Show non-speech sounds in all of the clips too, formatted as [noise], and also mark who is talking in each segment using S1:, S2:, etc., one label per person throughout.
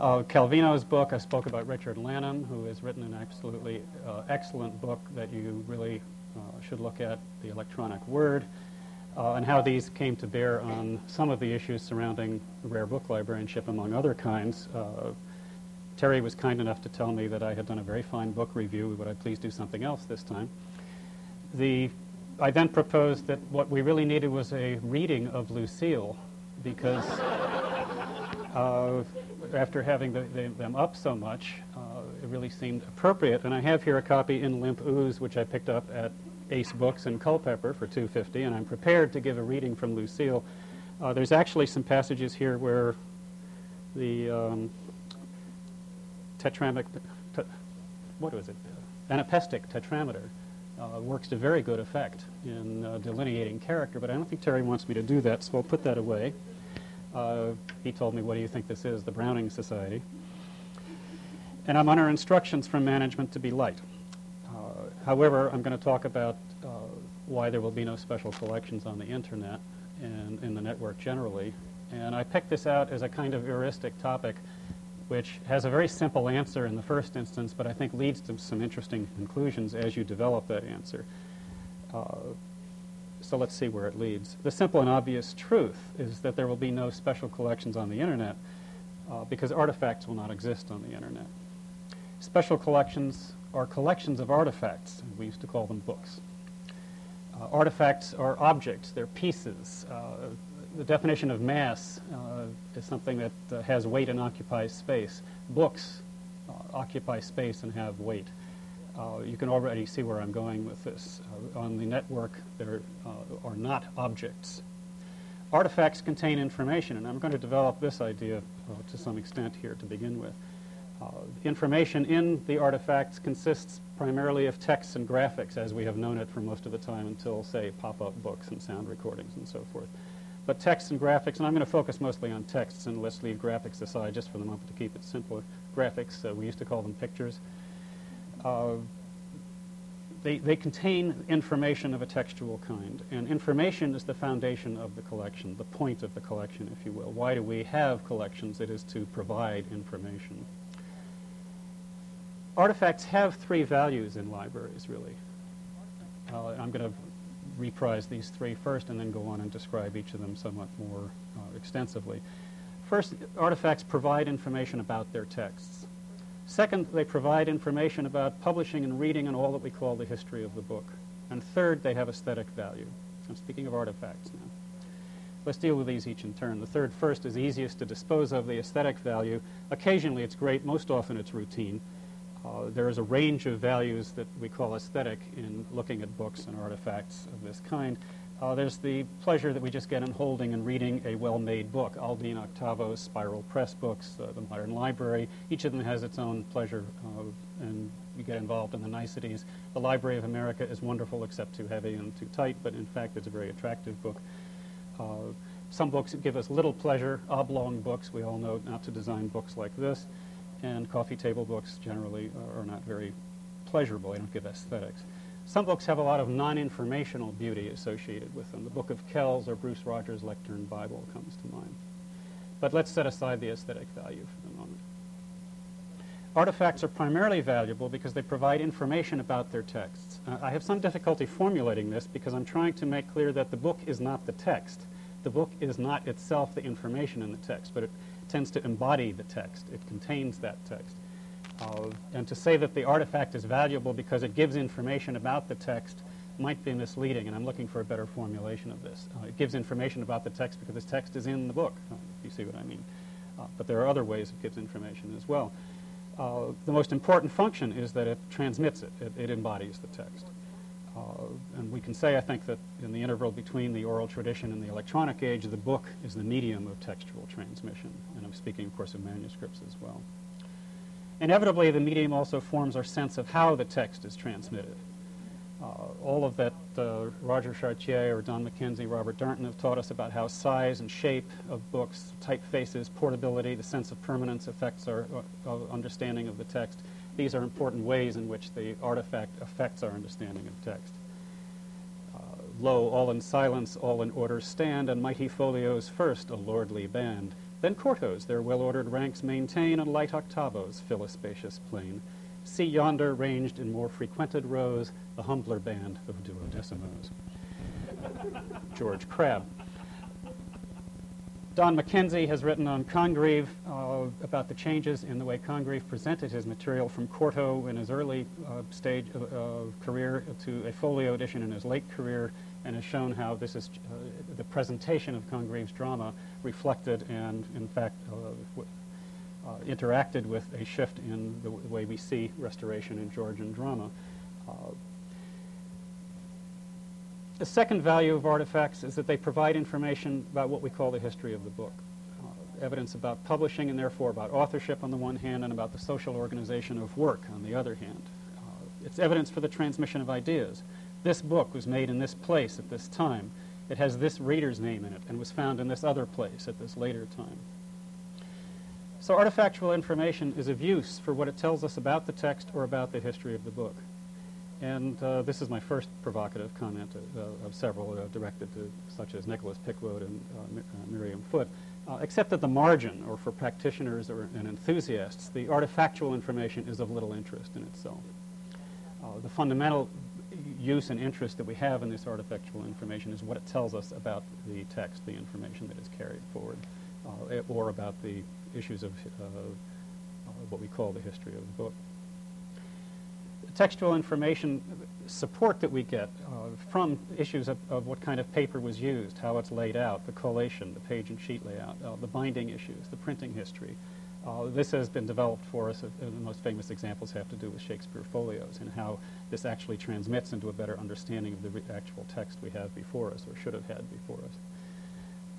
S1: Uh, Calvino's book, I spoke about Richard Lanham, who has written an absolutely uh, excellent book that you really uh, should look at, The Electronic Word, uh, and how these came to bear on some of the issues surrounding rare book librarianship, among other kinds. Uh, Terry was kind enough to tell me that I had done a very fine book review. Would I please do something else this time? The, I then proposed that what we really needed was a reading of Lucile, because uh, after having the, the, them up so much, uh, it really seemed appropriate. And I have here a copy in limp ooze, which I picked up at Ace Books in Culpeper for 250, and I'm prepared to give a reading from Lucile. Uh, there's actually some passages here where the um, tetramic, te- what was it, anapestic tetrameter uh, works to very good effect in uh, delineating character, but I don't think Terry wants me to do that, so I'll put that away. Uh, he told me, what do you think this is? The Browning Society. And I'm under instructions from management to be light. Uh, however, I'm going to talk about uh, why there will be no special collections on the internet and in the network generally. And I picked this out as a kind of heuristic topic which has a very simple answer in the first instance, but I think leads to some interesting conclusions as you develop that answer. So let's see where it leads. The simple and obvious truth is that there will be no special collections on the internet uh, because artifacts will not exist on the internet. Special collections are collections of artifacts. We used to call them books. Uh, artifacts are objects, they're pieces. Uh, the definition of mass uh, is something that uh, has weight and occupies space. Books uh, occupy space and have weight. Uh, you can already see where I'm going with this. Uh, on the network, there uh, are not objects. Artifacts contain information, and I'm going to develop this idea to some extent here to begin with. information in the artifacts consists primarily of texts and graphics, as we have known it for most of the time until, say, pop-up books and sound recordings and so forth. But text and graphics, and I'm going to focus mostly on texts, and let's leave graphics aside just for the moment to keep it simple. Graphics, uh, we used to call them pictures. Uh, they, they contain information of a textual kind, and information is the foundation of the collection, the point of the collection, if you will. Why do we have collections? It is to provide information. Artifacts have three values in libraries, really. Uh, I'm going to reprise these three first and then go on and describe each of them somewhat more uh, extensively. First, artifacts provide information about their texts. Second, they provide information about publishing and reading and all that we call the history of the book. And third, they have aesthetic value. I'm speaking of artifacts now. Let's deal with these each in turn. The third first is easiest to dispose of, the aesthetic value. Occasionally it's great, most often it's routine. Uh, there is a range of values that we call aesthetic in looking at books and artifacts of this kind. Uh, there's the pleasure that we just get in holding and reading a well-made book. Aldine octavos Spiral Press books, uh, the Modern Library, each of them has its own pleasure, uh, and you get involved in the niceties. The Library of America is wonderful, except too heavy and too tight, but in fact it's a very attractive book. Uh, some books give us little pleasure, oblong books. We all know not to design books like this and coffee table books generally are not very pleasurable. They don't give aesthetics. Some books have a lot of non-informational beauty associated with them. The Book of Kells or Bruce Rogers' Lectern Bible comes to mind. But let's set aside the aesthetic value for the moment. Artifacts are primarily valuable because they provide information about their texts. Uh, I have some difficulty formulating this because I'm trying to make clear that the book is not the text. The book is not itself the information in the text, but it tends to embody the text. It contains that text. And to say that the artifact is valuable because it gives information about the text might be misleading, and I'm looking for a better formulation of this. Uh, it gives information about the text because this text is in the book, uh, if you see what I mean. Uh, but there are other ways it gives information as well. Uh, the most important function is that it transmits it. It, it embodies the text. And we can say, I think, that in the interval between the oral tradition and the electronic age, the book is the medium of textual transmission. And I'm speaking, of course, of manuscripts as well. Inevitably, the medium also forms our sense of how the text is transmitted. Uh, all of that uh, Roger Chartier or Don McKenzie, Robert Darnton have taught us about how size and shape of books, typefaces, portability, the sense of permanence affects our uh, understanding of the text. These are important ways in which the artifact affects our understanding of text. Uh, Lo, all in silence, all in order stand, and mighty folios first, a lordly band. Then quartos, their well-ordered ranks maintain, and light octavos fill a spacious plain. See yonder, ranged in more frequented rows, the humbler band of duodecimos. [laughs] George Crabbe. Don McKenzie has written on Congreve uh, about the changes in the way Congreve presented his material from quarto in his early uh, stage of, of, career to a folio edition in his late career, and has shown how this is uh, the presentation of Congreve's drama reflected and, in fact, uh, uh, interacted with a shift in the, w- the, way we see restoration in Georgian drama. Uh, the second value of artifacts is that they provide information about what we call the history of the book. Uh, evidence about publishing and therefore about authorship on the one hand and about the social organization of work on the other hand. Uh, it's evidence for the transmission of ideas. This book was made in this place at this time. It has this reader's name in it and was found in this other place at this later time. So artifactual information is of use for what it tells us about the text or about the history of the book. And uh, this is my first provocative comment uh, of several uh, directed to such as Nicholas Pickwoad and uh, uh, Mirjam Foot. Uh, except at the margin, or for practitioners or, and enthusiasts, the artifactual information is of little interest in itself. the fundamental use and interest that we have in this artifactual information is what it tells us about the text, the information that is carried forward, or about the issues of what we call the history of the book textual information support that we get uh, from issues of, of, what kind of paper was used, how it's laid out, the collation, the page and sheet layout, uh, the binding issues, the printing history. Uh, this has been developed for us. Uh, the most famous examples have to do with Shakespeare folios and how this actually transmits into a better understanding of the actual text we have before us or should have had before us.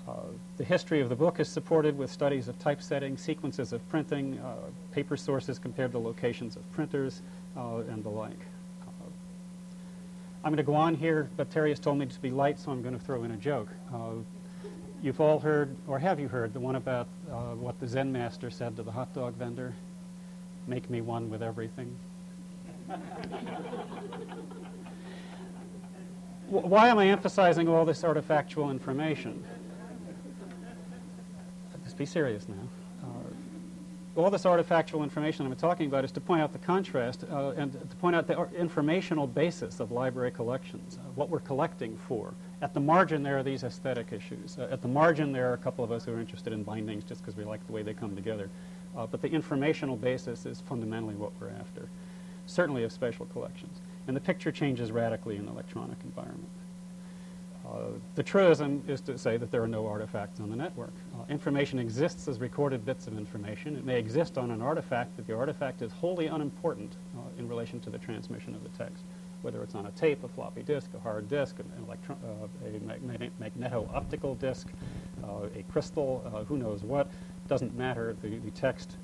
S1: Uh, the history of the book is supported with studies of typesetting, sequences of printing, uh, paper sources compared to locations of printers, uh, and the like. Uh, I'm going to go on here, but Terry has told me to be light, so I'm going to throw in a joke. Uh, you've all heard, or have you heard, the one about what the Zen master said to the hot dog vendor? Make me one with everything. [laughs] Why am I emphasizing all this artifactual information? Let's be serious now all this artifactual information I'm talking about is to point out the contrast uh, and to point out the informational basis of library collections, uh, what we're collecting for. At the margin, there are these aesthetic issues. Uh, at the margin, there are a couple of us who are interested in bindings just because we like the way they come together. Uh, but the informational basis is fundamentally what we're after, certainly of special collections. And the picture changes radically in the electronic environment. Uh, the truism is to say that there are no artifacts on the network. Uh, information exists as recorded bits of information. It may exist on an artifact, but the artifact is wholly unimportant uh, in relation to the transmission of the text, whether it's on a tape, a floppy disk, a hard disk, an uh, a magneto-optical disk, uh, a crystal, who knows what. Doesn't matter. The, the text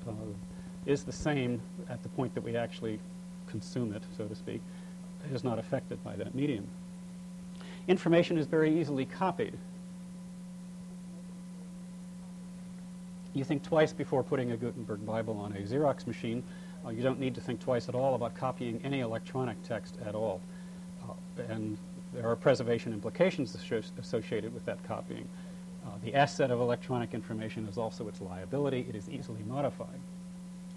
S1: is the same at the point that we actually consume it, so to speak. It is not affected by that medium information is very easily copied. You think twice before putting a Gutenberg Bible on a Xerox machine. Uh, you don't need to think twice at all about copying any electronic text at all. Uh, and there are preservation implications associated with that copying. Uh, the asset of electronic information is also its liability. It is easily modified.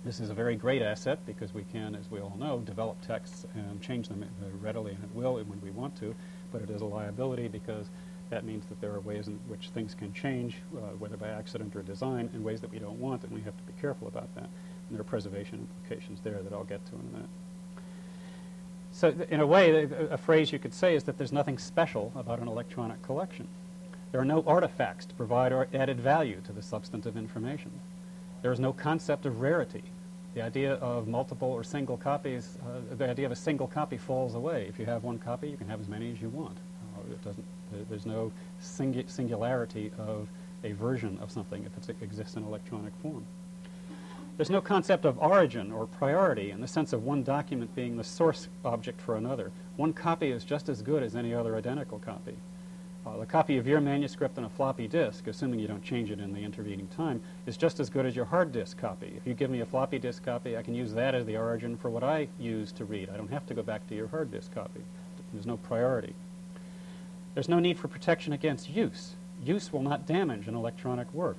S1: This is a very great asset because we can, as we all know, develop texts and change them readily and at will when we want to but it is a liability because that means that there are ways in which things can change, uh, whether by accident or design, in ways that we don't want, and we have to be careful about that. There are preservation implications there that I'll get to in a minute. So in a way, a phrase you could say is that there's nothing special about an electronic collection. There are no artifacts to provide added value to the substantive information. There is no concept of rarity the idea of multiple or single copies, uh, the idea of a single copy falls away. If you have one copy, you can have as many as you want. Uh, it doesn't, there's no singu singularity of a version of something if it exists in electronic form. There's no concept of origin or priority in the sense of one document being the source object for another. One copy is just as good as any other identical copy. Uh, the copy of your manuscript on a floppy disk, assuming you don't change it in the intervening time, is just as good as your hard disk copy. If you give me a floppy disk copy, I can use that as the origin for what I use to read. I don't have to go back to your hard disk copy. There's no priority. There's no need for protection against use. Use will not damage an electronic work.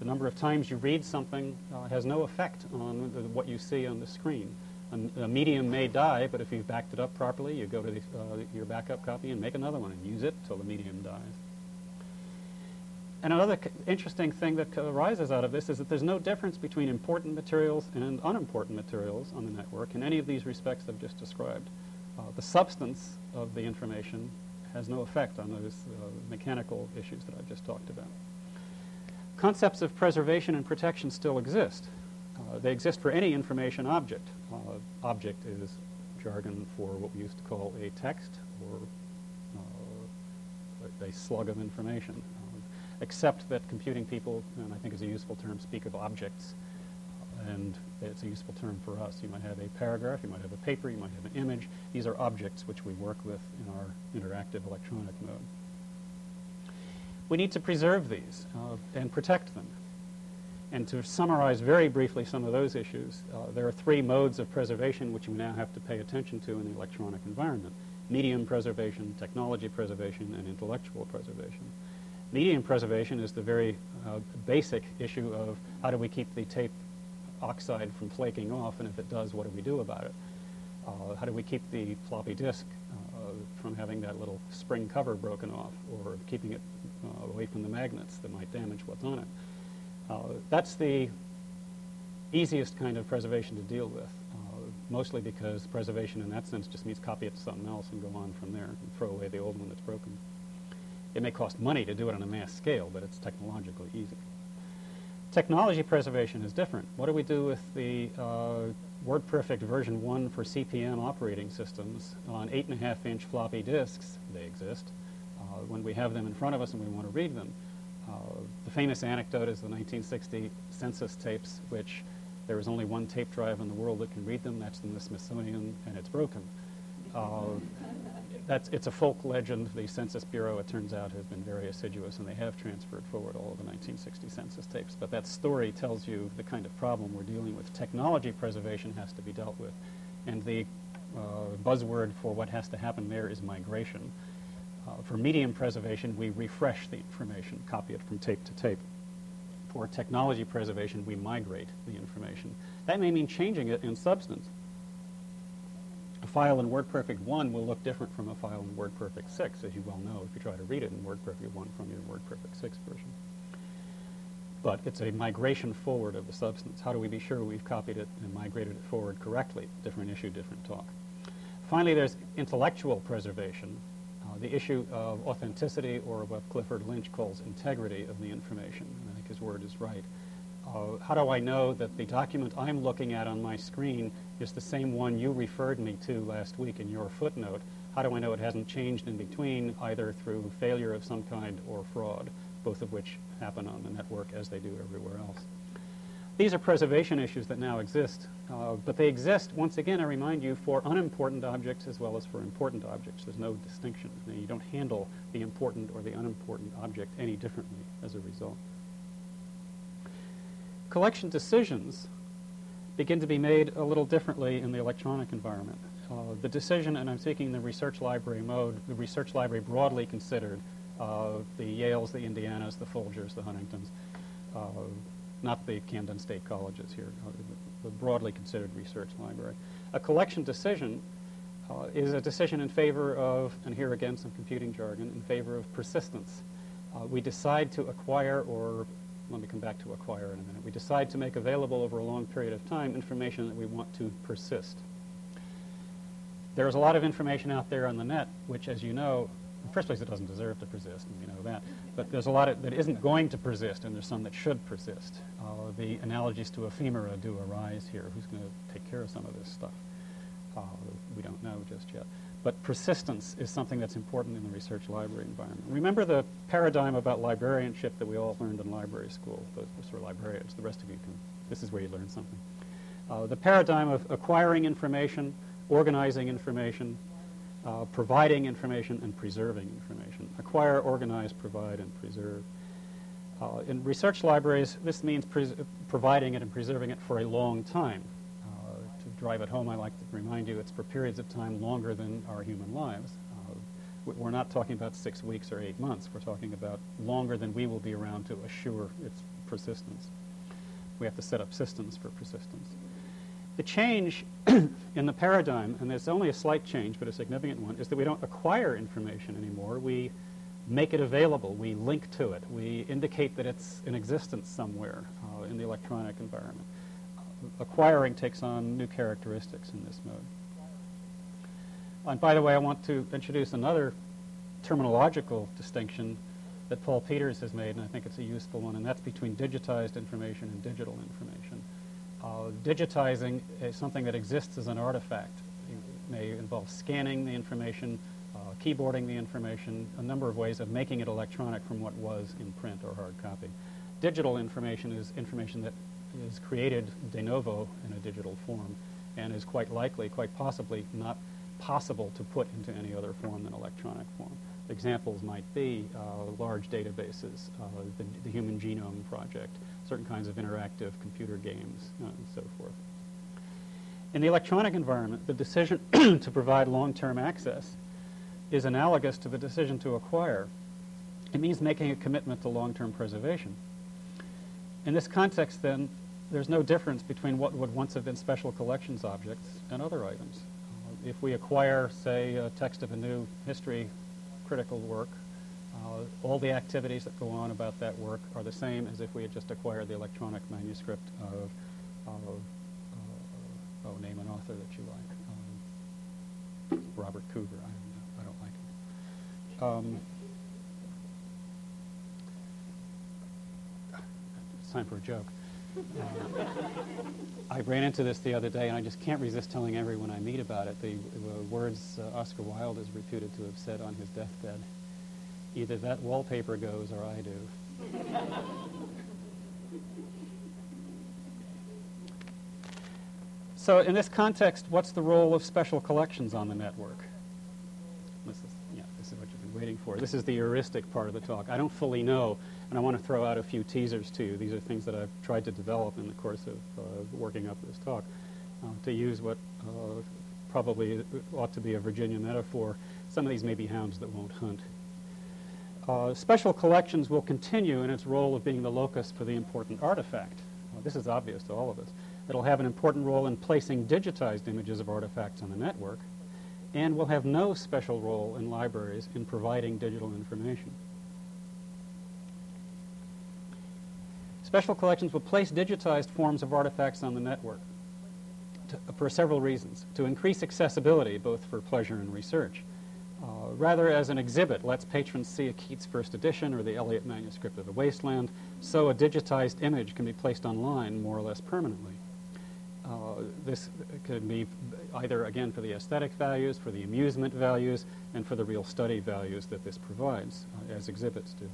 S1: The number of times you read something uh, has no effect on the, what you see on the screen. A, a, medium may die, but if you've backed it up properly, you go to the, uh, your backup copy and make another one and use it till the medium dies. And another interesting thing that arises out of this is that there's no difference between important materials and unimportant materials on the network in any of these respects I've just described. Uh, the substance of the information has no effect on those uh, mechanical issues that I've just talked about. Concepts of preservation and protection still exist. Uh, they exist for any information object. Uh, object is jargon for what we used to call a text or uh, a slug of information except that computing people, and I think is a useful term, speak of objects, and it's a useful term for us. You might have a paragraph, you might have a paper, you might have an image. These are objects which we work with in our interactive electronic mode. We need to preserve these uh, and protect them. And to summarize very briefly some of those issues, uh, there are three modes of preservation which we now have to pay attention to in the electronic environment. Medium preservation, technology preservation, and intellectual preservation. Medium preservation is the very uh, basic issue of how do we keep the tape oxide from flaking off, and if it does, what do we do about it? Uh, how do we keep the floppy disk uh, from having that little spring cover broken off, or keeping it uh, away from the magnets that might damage what's on it? Uh, that's the easiest kind of preservation to deal with, uh, mostly because preservation in that sense just means copy it to something else and go on from there and throw away the old one that's broken. It may cost money to do it on a mass scale, but it's technologically easy. Technology preservation is different. What do we do with the uh, WordPerfect version 1 for CP/M operating systems on 8.5 inch floppy disks? They exist. Uh, when we have them in front of us and we want to read them. Uh, the famous anecdote is the 1960 census tapes, which there is only one tape drive in the world that can read them. That's in the Smithsonian, and it's broken. Uh, that's, it's a folk legend. The Census Bureau, it turns out, has been very assiduous, and they have transferred forward all of the 1960 census tapes. But that story tells you the kind of problem we're dealing with. Technology preservation has to be dealt with. And the uh, buzzword for what has to happen there is migration. Uh, for medium preservation, we refresh the information, copy it from tape to tape. For technology preservation, we migrate the information. That may mean changing it in substance file in WordPerfect 1 will look different from a file in WordPerfect 6, as you well know if you try to read it in WordPerfect 1 from your WordPerfect 6 version. But it's a migration forward of the substance. How do we be sure we've copied it and migrated it forward correctly? Different issue, different talk. Finally, there's intellectual preservation, uh, the issue of authenticity or what Clifford Lynch calls integrity of the information. I think his word is right. Uh, how do I know that the document I'm looking at on my screen is the same one you referred me to last week in your footnote? How do I know it hasn't changed in between, either through failure of some kind or fraud, both of which happen on the network as they do everywhere else? These are preservation issues that now exist, uh, but they exist, once again, I remind you, for unimportant objects as well as for important objects. There's no distinction. You don't handle the important or the unimportant object any differently as a result collection decisions begin to be made a little differently in the electronic environment. Uh, the decision, and I'm speaking the research library mode, the research library broadly considered, uh, the Yales, the Indianas, the Folgers, the Huntingtons, uh, not the Camden State Colleges here, uh, the broadly considered research library. A collection decision uh, is a decision in favor of, and here again some computing jargon, in favor of persistence. Uh, we decide to acquire or let me come back to acquire in a minute. We decide to make available over a long period of time information that we want to persist. There's a lot of information out there on the net, which, as you know, in the first place, it doesn't deserve to persist, and you know that. But there's a lot of, that isn't going to persist, and there's some that should persist. Uh, the analogies to ephemera do arise here. Who's going to take care of some of this stuff? Uh, we don't know just yet. But persistence is something that's important in the research library environment. Remember the paradigm about librarianship that we all learned in library school. Those were librarians. The rest of you can, this is where you learn something. Uh, the paradigm of acquiring information, organizing information, uh, providing information, and preserving information. Acquire, organize, provide, and preserve. Uh, in research libraries, this means providing it and preserving it for a long time drive it home, I like to remind you it's for periods of time longer than our human lives. Uh, we're not talking about six weeks or eight months. We're talking about longer than we will be around to assure its persistence. We have to set up systems for persistence. The change [coughs] in the paradigm, and there's only a slight change, but a significant one, is that we don't acquire information anymore. We make it available. We link to it. We indicate that it's in existence somewhere uh, in the electronic environment. Acquiring takes on new characteristics in this mode. And by the way, I want to introduce another terminological distinction that Paul Peters has made, and I think it's a useful one, and that's between digitized information and digital information. Uh, digitizing is something that exists as an artifact. It may involve scanning the information, uh, keyboarding the information, a number of ways of making it electronic from what was in print or hard copy. Digital information is information that is created de novo in a digital form and is quite likely, quite possibly, not possible to put into any other form than electronic form. Examples might be uh, large databases, uh, the, the, Human Genome Project, certain kinds of interactive computer games, uh, and so forth. In the electronic environment, the decision [clears throat] to provide long-term access is analogous to the decision to acquire. It means making a commitment to long-term preservation. In this context, then, there's no difference between what would once have been special collections objects and other items if we acquire, say, a text of a new history critical work, uh, all the activities that go on about that work are the same as if we had just acquired the electronic manuscript of, of uh, oh, name an author that you like. Um, Robert Coover. I, I don't like him. Um, it's time for a joke. Uh, I ran into this the other day, and I just can't resist telling everyone I meet about it. The, words uh, Oscar Wilde is reputed to have said on his deathbed. Either that wallpaper goes or I do. so in this context, what's the role of special collections on the network? This is, yeah, this is what you've been waiting for. This is the heuristic part of the talk. I don't fully know and I want to throw out a few teasers too. These are things that I've tried to develop in the course of uh, working up this talk. Uh, to use what uh, probably ought to be a Virginia metaphor, some of these may be hounds that won't hunt. Uh, special collections will continue in its role of being the locus for the important artifact. this is obvious to all of us. It'll have an important role in placing digitized images of artifacts on the network, and will have no special role in libraries in providing digital information. Special collections will place digitized forms of artifacts on the network to, for several reasons. To increase accessibility, both for pleasure and research. Uh, rather, as an exhibit, lets patrons see a Keats first edition or the Eliot manuscript of The Wasteland, so a digitized image can be placed online more or less permanently. Uh, this could be either, again, for the aesthetic values, for the amusement values, and for the real study values that this provides, uh, as exhibits do.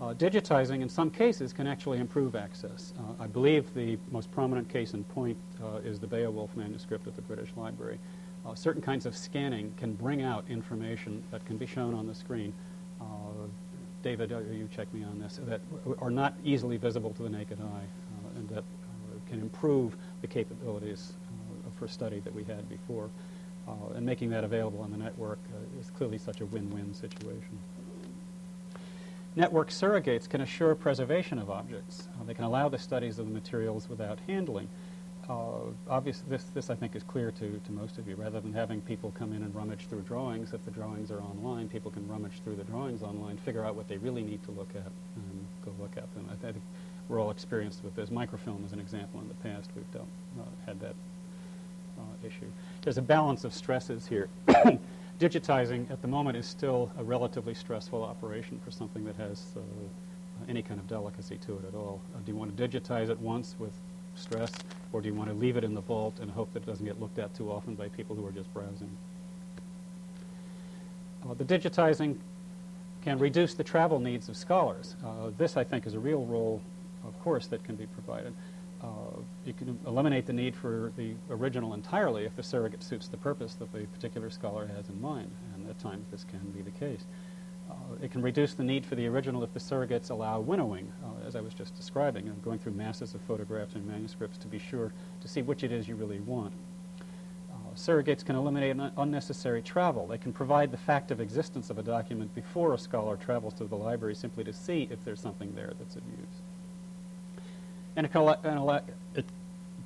S1: Uh, digitizing, in some cases, can actually improve access. Uh, I believe the most prominent case in point uh, is the Beowulf manuscript at the British Library. Uh, certain kinds of scanning can bring out information that can be shown on the screen. David, you check me on this, that are not easily visible to the naked eye and that can improve the capabilities for study that we had before. and making that available on the network is clearly such a win-win situation. Network surrogates can assure preservation of objects. Uh, they can allow the studies of the materials without handling. Uh, obviously, this, this I think is clear to, to most of you. Rather than having people come in and rummage through drawings, if the drawings are online, people can rummage through the drawings online, figure out what they really need to look at, and go look at them. I, think we're all experienced with this. Microfilm is an example in the past. We've dealt, uh, had that uh, issue. There's a balance of stresses here. [coughs] digitizing at the moment is still a relatively stressful operation for something that has uh, any kind of delicacy to it at all. Uh, do you want to digitize it once with stress, or do you want to leave it in the vault and hope that it doesn't get looked at too often by people who are just browsing? Uh, the digitizing can reduce the travel needs of scholars. Uh, this, I think, is a real role, of course, that can be provided. Uh, you can eliminate the need for the original entirely if the surrogate suits the purpose that the particular scholar has in mind, and at times this can be the case. Uh, it can reduce the need for the original if the surrogates allow winnowing, uh, as I was just describing, of going through masses of photographs and manuscripts to be sure to see which it is you really want. Uh, surrogates can eliminate unnecessary travel. They can provide the fact of existence of a document before a scholar travels to the library simply to see if there's something there that's of use. And, and it,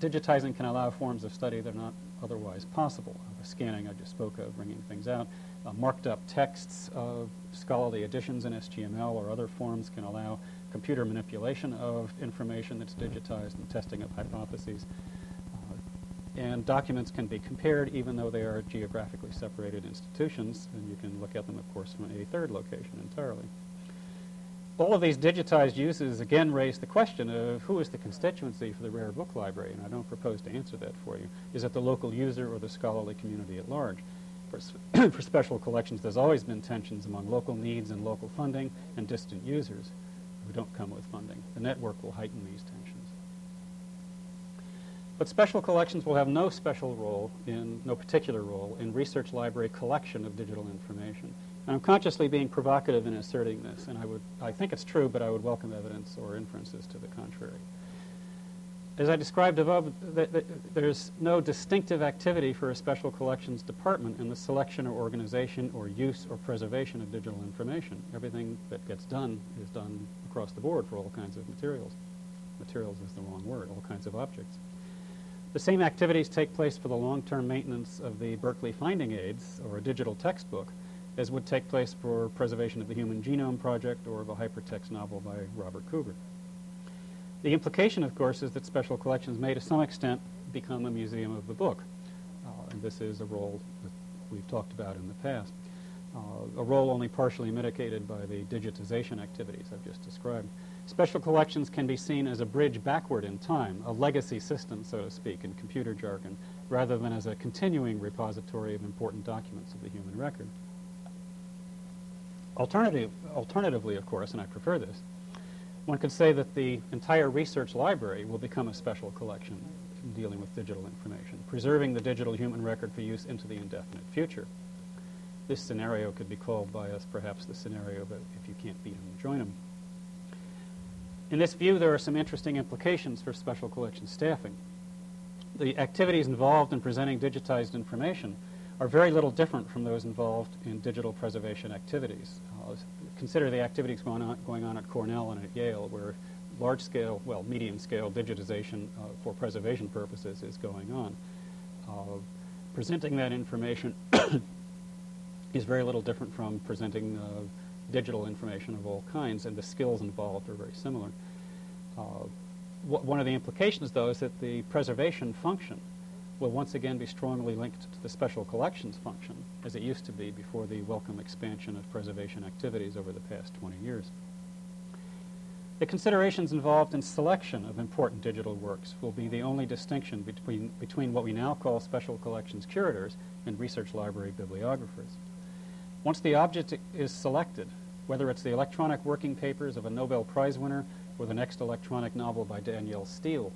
S1: digitizing can allow forms of study that are not otherwise possible. The scanning I just spoke of, bringing things out. Uh, marked up texts of scholarly editions in SGML or other forms can allow computer manipulation of information that's digitized and testing of hypotheses. Uh, and documents can be compared even though they are geographically separated institutions, and you can look at them, of course, from a third location entirely. All of these digitized uses again raise the question of who is the constituency for the rare book library, and I don't propose to answer that for you. Is it the local user or the scholarly community at large? For, [clears throat] for special collections, there's always been tensions among local needs and local funding and distant users who don't come with funding. The network will heighten these tensions. But special collections will have no special role in, no particular role in research library collection of digital information. And I'm consciously being provocative in asserting this, and I would, I think it's true, but I would welcome evidence or inferences to the contrary. As I described above, th th there's no distinctive activity for a special collections department in the selection or organization or use or preservation of digital information. Everything that gets done is done across the board for all kinds of materials. Materials is the wrong word, all kinds of objects. The same activities take place for the long-term maintenance of the Berkeley Finding Aids or a digital textbook as would take place for preservation of the Human Genome Project or of a hypertext novel by Robert Coover. The implication, of course, is that special collections may to some extent become a museum of the book. Uh, and this is a role that we've talked about in the past. Uh, a role only partially mitigated by the digitization activities I've just described. Special collections can be seen as a bridge backward in time, a legacy system, so to speak, in computer jargon, rather than as a continuing repository of important documents of the human record. Alternative, alternatively, of course, and I prefer this, one could say that the entire research library will become a special collection dealing with digital information, preserving the digital human record for use into the indefinite future. This scenario could be called by us perhaps the scenario of if you can't beat them, join them. In this view, there are some interesting implications for special collection staffing. The activities involved in presenting digitized information are very little different from those involved in digital preservation activities. Uh, consider the activities going on, going on at Cornell and at Yale, where large-scale, well, medium-scale digitization uh, for preservation purposes is going on. Uh, presenting that information [coughs] is very little different from presenting uh, digital information of all kinds, and the skills involved are very similar. Uh, one of the implications, though, is that the preservation function will once again be strongly linked to the special collections function, as it used to be before the welcome expansion of preservation activities over the past 20 years. The considerations involved in selection of important digital works will be the only distinction between, between what we now call special collections curators and research library bibliographers. Once the object is selected, whether it's the electronic working papers of a Nobel Prize winner or the next electronic novel by Danielle Steel,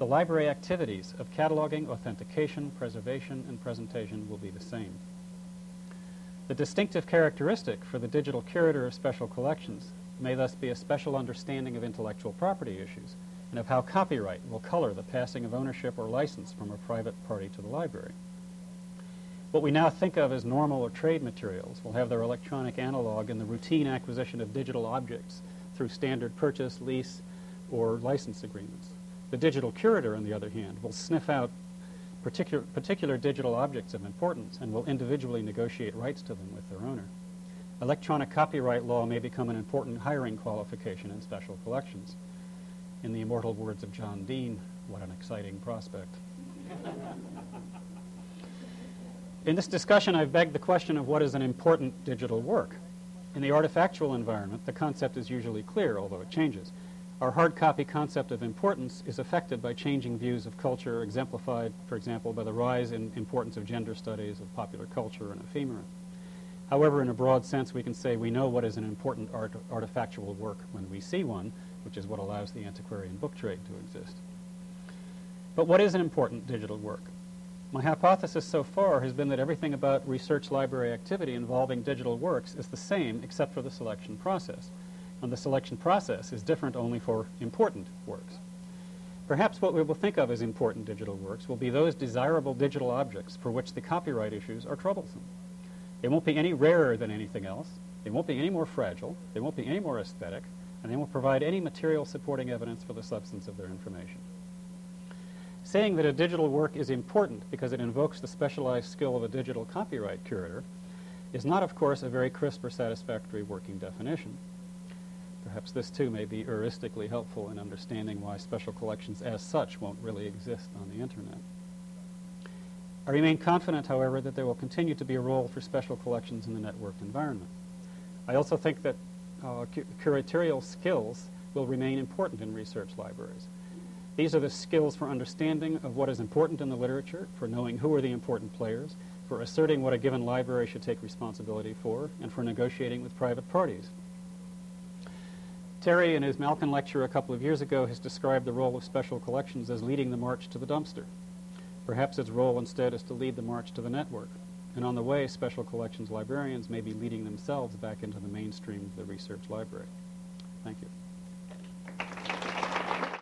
S1: the library activities of cataloging, authentication, preservation, and presentation will be the same. The distinctive characteristic for the digital curator of special collections may thus be a special understanding of intellectual property issues and of how copyright will color the passing of ownership or license from a private party to the library. What we now think of as normal or trade materials will have their electronic analog in the routine acquisition of digital objects through standard purchase, lease, or license agreements. The digital curator, on the other hand, will sniff out particular, particular digital objects of importance and will individually negotiate rights to them with their owner. Electronic copyright law may become an important hiring qualification in special collections. In the immortal words of John Dean, what an exciting prospect. [laughs] in this discussion, I've begged the question of what is an important digital work. In the artifactual environment, the concept is usually clear, although it changes. Our hard copy concept of importance is affected by changing views of culture, exemplified, for example, by the rise in importance of gender studies, of popular culture, and ephemera. However, in a broad sense, we can say we know what is an important art artifactual work when we see one, which is what allows the antiquarian book trade to exist. But what is an important digital work? My hypothesis so far has been that everything about research library activity involving digital works is the same except for the selection process the selection process is different only for important works. Perhaps what we will think of as important digital works will be those desirable digital objects for which the copyright issues are troublesome. They won't be any rarer than anything else. They won't be any more fragile. They won't be any more aesthetic. and they won't provide any material supporting evidence for the substance of their information. Saying that a digital work is important because it invokes the specialized skill of a digital copyright curator is not, of course, a very crisp or satisfactory working definition. Perhaps this too may be heuristically helpful in understanding why special collections as such won't really exist on the internet. I remain confident, however, that there will continue to be a role for special collections in the networked environment. I also think that uh, cu curatorial skills will remain important in research libraries. These are the skills for understanding of what is important in the literature, for knowing who are the important players, for asserting what a given library should take responsibility for, and for negotiating with private parties. Terry, in his Malkin lecture a couple of years ago, has described the role of special collections as leading the march to the dumpster. Perhaps its role instead is to lead the march to the network. And on the way, special collections librarians may be leading themselves back into the mainstream of the research library. Thank you.